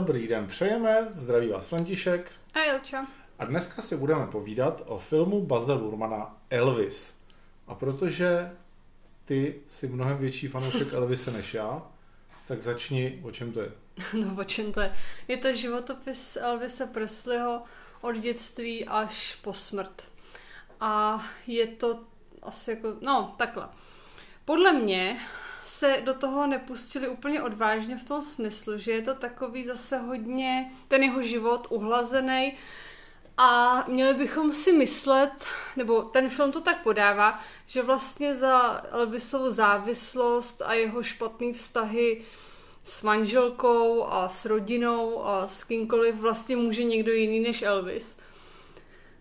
Dobrý den přejeme, zdraví vás František. A Ilča. A dneska si budeme povídat o filmu Baze Lurmana Elvis. A protože ty jsi mnohem větší fanoušek Elvise než já, tak začni, o čem to je. No o čem to je? Je to životopis Elvise Presleyho od dětství až po smrt. A je to asi jako, no takhle. Podle mě se do toho nepustili úplně odvážně v tom smyslu, že je to takový zase hodně ten jeho život uhlazený a měli bychom si myslet, nebo ten film to tak podává, že vlastně za Elvisovou závislost a jeho špatný vztahy s manželkou a s rodinou a s kýmkoliv vlastně může někdo jiný než Elvis.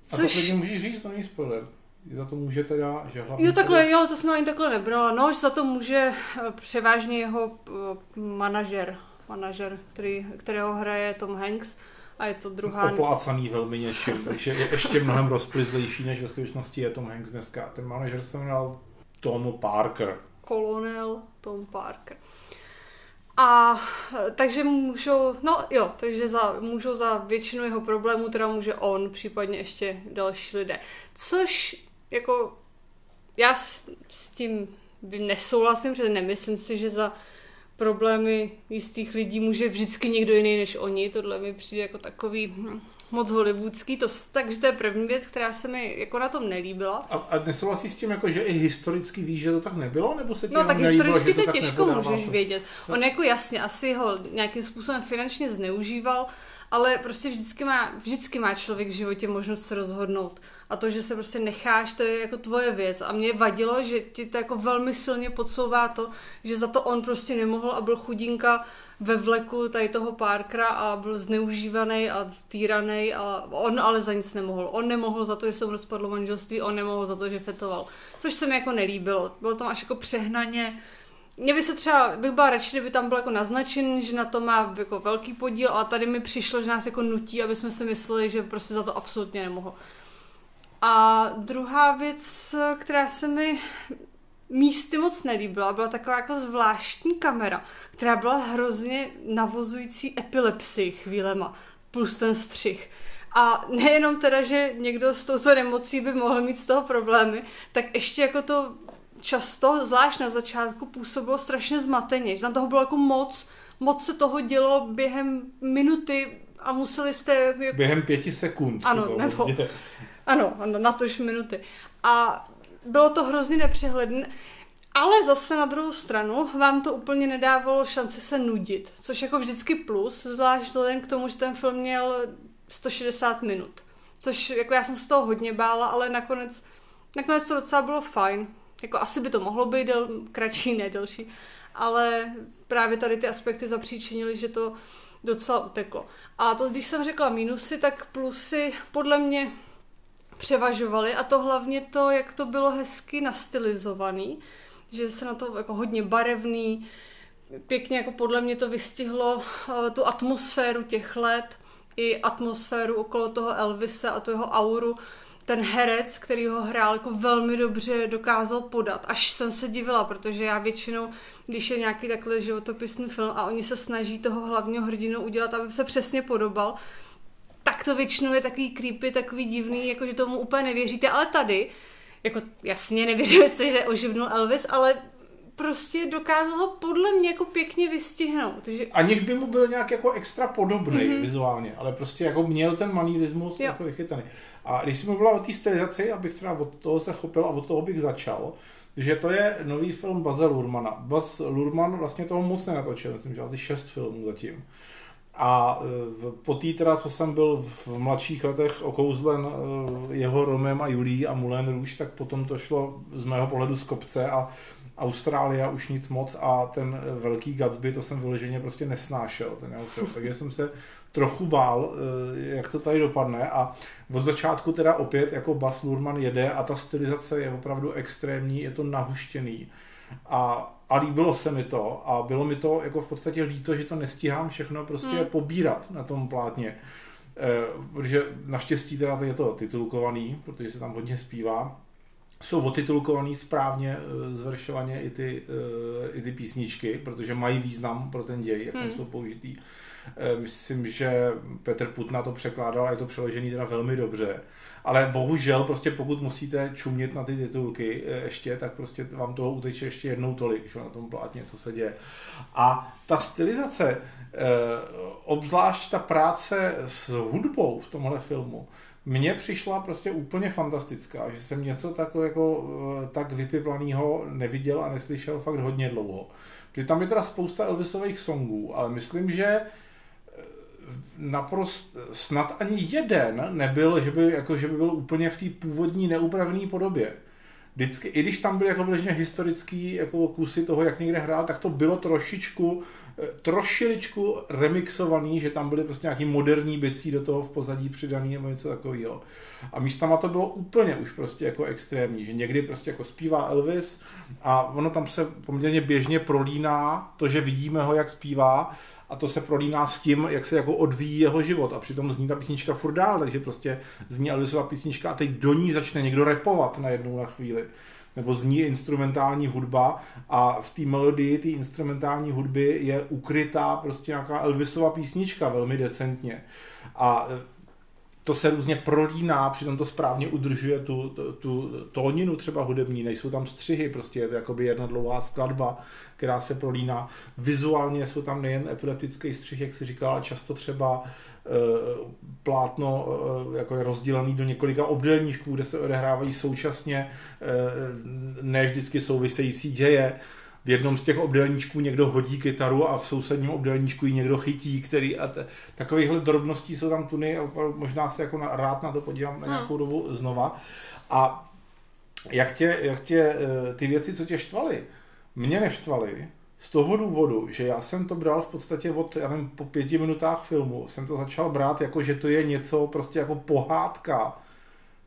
Což... A to klidně můžeš říct, to není spoiler. Za to může teda, že hlavně... Jo, takhle, jo, to jsem ani takhle nebrala. No, že za to může eh, převážně jeho eh, manažer, manažer, který, kterého hraje Tom Hanks a je to druhá... Oplácaný velmi něčím, takže je ještě mnohem rozplizlejší, než ve skutečnosti je Tom Hanks dneska. Ten manažer se jmenoval Tom Parker. Kolonel Tom Parker. A takže můžou, no jo, takže za, můžou za většinu jeho problémů teda může on, případně ještě další lidé. Což jako já s, s tím nesouhlasím, protože nemyslím si, že za problémy jistých lidí může vždycky někdo jiný než oni. Tohle mi přijde jako takový hm, moc hollywoodský. To, takže to je první věc, která se mi jako na tom nelíbila. A, a nesouhlasí s tím, jako, že i historicky víš, že to tak nebylo? Nebo se no tak historicky to, to těžko můžeš vědět. No. On jako jasně asi ho nějakým způsobem finančně zneužíval, ale prostě vždycky má, vždycky má člověk v životě možnost se rozhodnout. A to, že se prostě necháš, to je jako tvoje věc. A mě vadilo, že ti to jako velmi silně podsouvá to, že za to on prostě nemohl a byl chudinka ve vleku tady toho Parkera a byl zneužívaný a týraný a on ale za nic nemohl. On nemohl za to, že se mu rozpadlo manželství, on nemohl za to, že fetoval. Což se mi jako nelíbilo. Bylo tam až jako přehnaně mně by se třeba, bych byla radši, kdyby tam byl jako naznačen, že na to má jako velký podíl, a tady mi přišlo, že nás jako nutí, aby jsme si mysleli, že prostě za to absolutně nemohl. A druhá věc, která se mi místy moc nelíbila, byla taková jako zvláštní kamera, která byla hrozně navozující epilepsii chvílema, plus ten střih. A nejenom teda, že někdo s touto nemocí by mohl mít z toho problémy, tak ještě jako to často, zvlášť na začátku, působilo strašně zmateně, že tam toho bylo jako moc, moc se toho dělo během minuty a museli jste... Jako... Během pěti sekund. Ano, nebo... Prostě... Ano, ano, na tož minuty. A bylo to hrozně nepřehledné. Ale zase na druhou stranu vám to úplně nedávalo šanci se nudit, což jako vždycky plus, zvlášť vzhledem k tomu, že ten film měl 160 minut. Což jako já jsem se toho hodně bála, ale nakonec, nakonec to docela bylo fajn. Jako asi by to mohlo být del, kratší, ne delší, ale právě tady ty aspekty zapříčinily, že to docela uteklo. A to, když jsem řekla minusy, tak plusy podle mě převažovaly a to hlavně to, jak to bylo hezky nastylizovaný, že se na to jako hodně barevný, pěkně jako podle mě to vystihlo uh, tu atmosféru těch let, i atmosféru okolo toho Elvise a tu jeho auru, ten herec, který ho hrál, jako velmi dobře dokázal podat. Až jsem se divila, protože já většinou, když je nějaký takhle životopisný film a oni se snaží toho hlavního hrdinu udělat, aby se přesně podobal, tak to většinou je takový creepy, takový divný, jako že tomu úplně nevěříte. Ale tady, jako jasně nevěřili jste, že oživnul Elvis, ale prostě dokázal ho podle mě jako pěkně vystihnout. Takže... Aniž by mu byl nějak jako extra podobný mm-hmm. vizuálně, ale prostě jako měl ten manierismus jako vychytaný. A když jsem mluvila o té stylizaci, abych teda od toho se chopil a od toho bych začal, že to je nový film Baze Lurmana. Baz Lurman vlastně toho moc nenatočil, myslím, že asi šest filmů zatím. A e, po té teda, co jsem byl v mladších letech okouzlen e, jeho Romem a Julí a Moulin Rouge, tak potom to šlo z mého pohledu z kopce a Austrálie už nic moc a ten velký Gatsby, to jsem vyloženě prostě nesnášel, ten jeho film. Takže jsem se trochu bál, e, jak to tady dopadne a od začátku teda opět jako Bas Lurman jede a ta stylizace je opravdu extrémní, je to nahuštěný a a líbilo se mi to a bylo mi to jako v podstatě líto, že to nestíhám všechno prostě hmm. pobírat na tom plátně. E, protože naštěstí teda je to titulkovaný, protože se tam hodně zpívá. Jsou otitulkovaný správně, e, zveršovaně i ty, e, i ty písničky, protože mají význam pro ten děj, jak hmm. jsou použitý. Eh, myslím, že Petr Putna to překládal a je to přeložený teda velmi dobře. Ale bohužel prostě pokud musíte čumět na ty titulky eh, ještě, tak prostě vám toho uteče ještě jednou tolik, že na tom plátně, co se děje. A ta stylizace, obzvlášť ta práce s hudbou v tomhle filmu, mně přišla prostě úplně fantastická, že jsem něco tak, jako, tak vypiplaného neviděl a neslyšel fakt hodně dlouho. Protože tam je teda spousta Elvisových songů, ale myslím, že eh, naprost snad ani jeden nebyl, že by, jako, že by byl úplně v té původní neupravené podobě. Vždycky, i když tam byly jako vležně historický jako kusy toho, jak někde hrál, tak to bylo trošičku, eh, trošiličku remixovaný, že tam byly prostě nějaký moderní bicí do toho v pozadí přidaný nebo něco takového. A místama to bylo úplně už prostě jako extrémní, že někdy prostě jako zpívá Elvis a ono tam se poměrně běžně prolíná to, že vidíme ho, jak zpívá a to se prolíná s tím, jak se jako odvíjí jeho život a přitom zní ta písnička furt dál, takže prostě zní Elvisova písnička a teď do ní začne někdo repovat najednou na chvíli nebo zní instrumentální hudba a v té melodii té instrumentální hudby je ukrytá prostě nějaká Elvisova písnička velmi decentně. A to se různě prolíná, přitom to správně udržuje tu, tu, tu tóninu třeba hudební, nejsou tam střihy, prostě je to jakoby jedna dlouhá skladba, která se prolíná. Vizuálně jsou tam nejen epileptický střih, jak si říkal, ale často třeba e, plátno e, jako je rozdělený do několika obdélníčků, kde se odehrávají současně e, ne vždycky související děje v jednom z těch obdelníčků někdo hodí kytaru a v sousedním obdelníčku ji někdo chytí, který a t- takovýchhle drobností jsou tam tuny a možná se jako na, rád na to podívám na hmm. nějakou dobu znova. A jak tě, jak tě eh, ty věci, co tě štvaly, mě neštvaly, z toho důvodu, že já jsem to bral v podstatě od, já nevím, po pěti minutách filmu, jsem to začal brát jako, že to je něco prostě jako pohádka,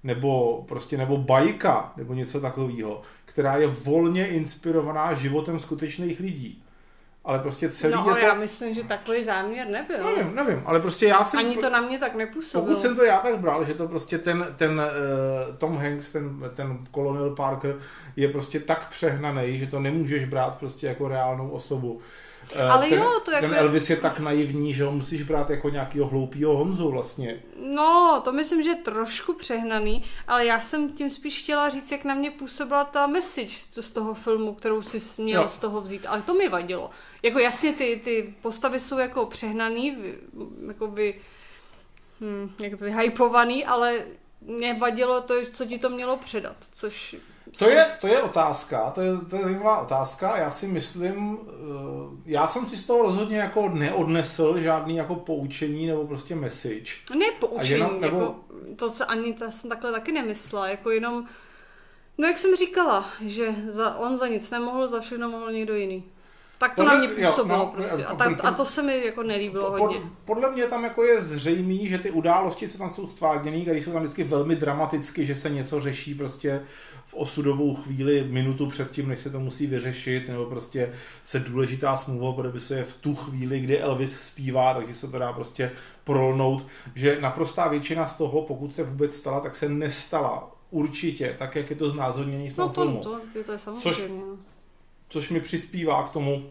nebo prostě nebo bajka, nebo něco takového, která je volně inspirovaná životem skutečných lidí. Ale prostě celý no, je to... já myslím, že takový záměr nebyl. Nevím, nevím, ale prostě já jsem... Ani to na mě tak nepůsobilo. Pokud jsem to já tak bral, že to prostě ten, ten uh, Tom Hanks, ten, ten Colonel Parker je prostě tak přehnaný, že to nemůžeš brát prostě jako reálnou osobu. Eh, ale ten, jo, to jako... Ten Elvis je tak naivní, že ho musíš brát jako nějakého hloupého Honzu vlastně. No, to myslím, že je trošku přehnaný, ale já jsem tím spíš chtěla říct, jak na mě působila ta message z toho filmu, kterou si měl jo. z toho vzít, ale to mi vadilo. Jako jasně ty, ty postavy jsou jako přehnaný, jako by, hm, jak by hypovaný, ale mě vadilo to, co ti to mělo předat, což to je, to je otázka, to je, to je zajímavá otázka. Já si myslím, eh, já jsem si z toho rozhodně jako neodnesl žádný jako poučení nebo prostě message. Ne poučení, jenom, nebo... jako to, co ani to jsem takhle taky nemyslela, jako jenom, no jak jsem říkala, že za, on za nic nemohl, za všechno mohl někdo jiný. Tak to podle, na mě působilo jo, no, prostě. A, tak, a to se mi jako nelíbilo pod, hodně. Podle mě tam jako je zřejmý, že ty události, co tam jsou stváděný, které jsou tam vždycky velmi dramaticky, že se něco řeší prostě v osudovou chvíli, minutu předtím, než se to musí vyřešit, nebo prostě se důležitá smlouva podepisuje v tu chvíli, kdy Elvis zpívá, takže se to dá prostě prolnout, že naprostá většina z toho, pokud se vůbec stala, tak se nestala určitě, tak jak je to znázornění v tom no to, filmu. To, to, to je samozřejmě. Což, no což mi přispívá k tomu,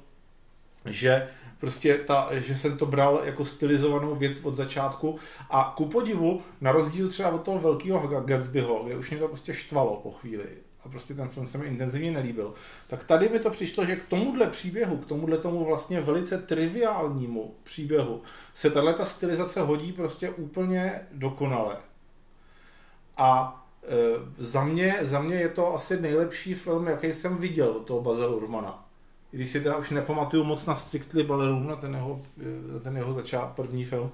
že prostě ta, že jsem to bral jako stylizovanou věc od začátku a ku podivu, na rozdíl třeba od toho velkého Gatsbyho, kde už mě to prostě štvalo po chvíli a prostě ten film se mi intenzivně nelíbil, tak tady mi to přišlo, že k tomuhle příběhu, k tomuhle tomu vlastně velice triviálnímu příběhu se tahle ta stylizace hodí prostě úplně dokonale. A Eh, za mě, za mě je to asi nejlepší film, jaký jsem viděl od toho Bazela Urmana. Když si teda už nepamatuju moc na Strictly Ballerům, na ten jeho, ten jeho začát, první film,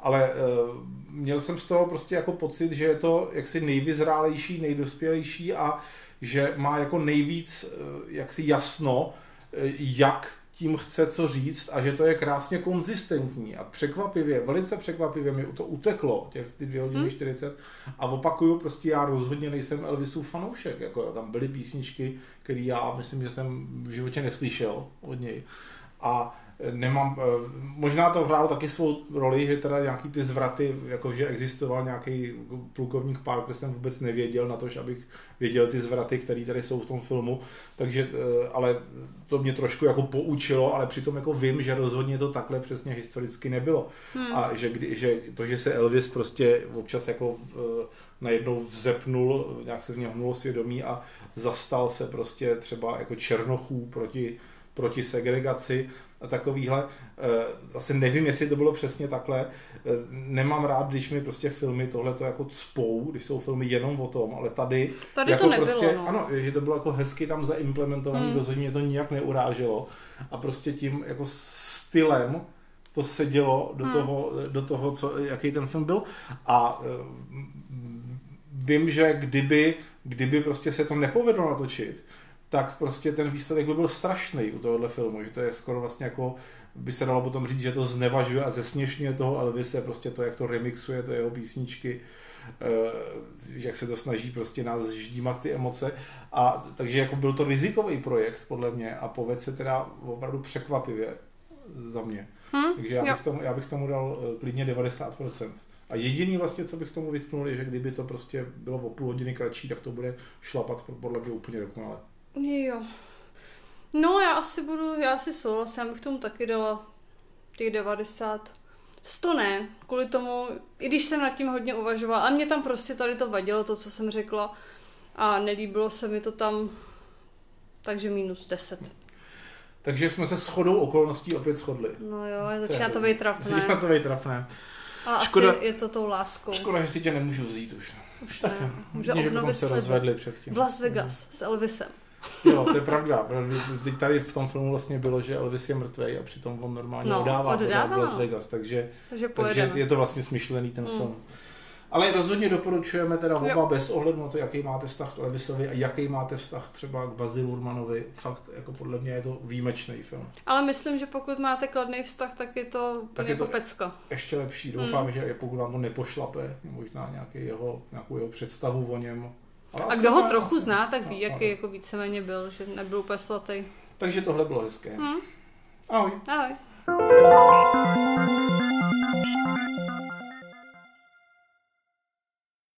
ale uh, měl jsem z toho prostě jako pocit, že je to jaksi nejvyzrálejší, nejdospělejší a že má jako nejvíc uh, jaksi jasno, uh, jak tím chce co říct a že to je krásně konzistentní a překvapivě, velice překvapivě mi to uteklo, těch ty dvě hodiny hmm. 40 a opakuju, prostě já rozhodně nejsem Elvisův fanoušek, jako tam byly písničky, které já myslím, že jsem v životě neslyšel od něj a nemám, eh, možná to hrálo taky svou roli, že teda nějaký ty zvraty, jakože existoval nějaký plukovník Parker, jsem vůbec nevěděl na to, že abych věděl ty zvraty, které tady jsou v tom filmu, takže, eh, ale to mě trošku jako poučilo, ale přitom jako vím, že rozhodně to takhle přesně historicky nebylo. Hmm. A že, kdy, že to, že se Elvis prostě občas jako eh, najednou vzepnul, nějak se z něho hnulo svědomí a zastal se prostě třeba jako černochů proti proti segregaci a takovýhle. Eh, zase nevím, jestli to bylo přesně takhle. Eh, nemám rád, když mi prostě filmy tohle to jako cpou, když jsou filmy jenom o tom, ale tady, tady jako to nebylo, prostě, no. ano, že to bylo jako hezky tam zaimplementovaný, hmm. rozhodně mě to nijak neuráželo a prostě tím jako stylem to sedělo do hmm. toho, do toho co, jaký ten film byl a uh, vím, že kdyby, kdyby prostě se to nepovedlo natočit, tak prostě ten výsledek by byl strašný u tohohle filmu, že to je skoro vlastně jako, by se dalo potom říct, že to znevažuje a zesměšňuje toho Elvise, prostě to, jak to remixuje, to jeho písničky, eh, jak se to snaží prostě nás ždímat ty emoce. A takže jako byl to rizikový projekt podle mě a poved se teda opravdu překvapivě za mě. Hmm, takže já bych, tomu, já bych tomu dal eh, klidně 90%. A jediný vlastně, co bych tomu vytknul, je, že kdyby to prostě bylo o půl hodiny kratší, tak to bude šlapat podle mě úplně dokonale. Jo. No já asi budu, já si souhlasím, já bych tomu taky dala těch 90. 100 ne, kvůli tomu, i když jsem nad tím hodně uvažovala, a mě tam prostě tady to vadilo, to, co jsem řekla, a nelíbilo se mi to tam, takže minus 10. Takže jsme se shodou okolností opět shodli. No jo, začíná to být trapné. Začíná to být trapné. A škoda, asi je to tou láskou. Škoda, že si tě nemůžu vzít už. Už tak ne. Může obnovit se rozvedli předtím. V Las Vegas s Elvisem. Jo, to je pravda. Teď tady v tom filmu vlastně bylo, že Elvis je mrtvý a přitom on normálně no, oddává, oddává. Las Vegas, takže, takže, takže je to vlastně smyšlený ten mm. film. Ale rozhodně doporučujeme teda oba bez ohledu na to, jaký máte vztah k Elvisovi a jaký máte vztah třeba k Bazilu Urmanovi. Fakt, jako podle mě je to výjimečný film. Ale myslím, že pokud máte kladný vztah, tak je to tak je to pecka. Ještě lepší. Doufám, mm. že pokud vám to nepošlape, možná nějaký jeho, nějakou jeho představu o něm, a kdo ho trochu zná, tak ví, no, jaký jako víceméně byl, že nebyl úplně slatý. Takže tohle bylo hezké. Hmm. Ahoj. Ahoj.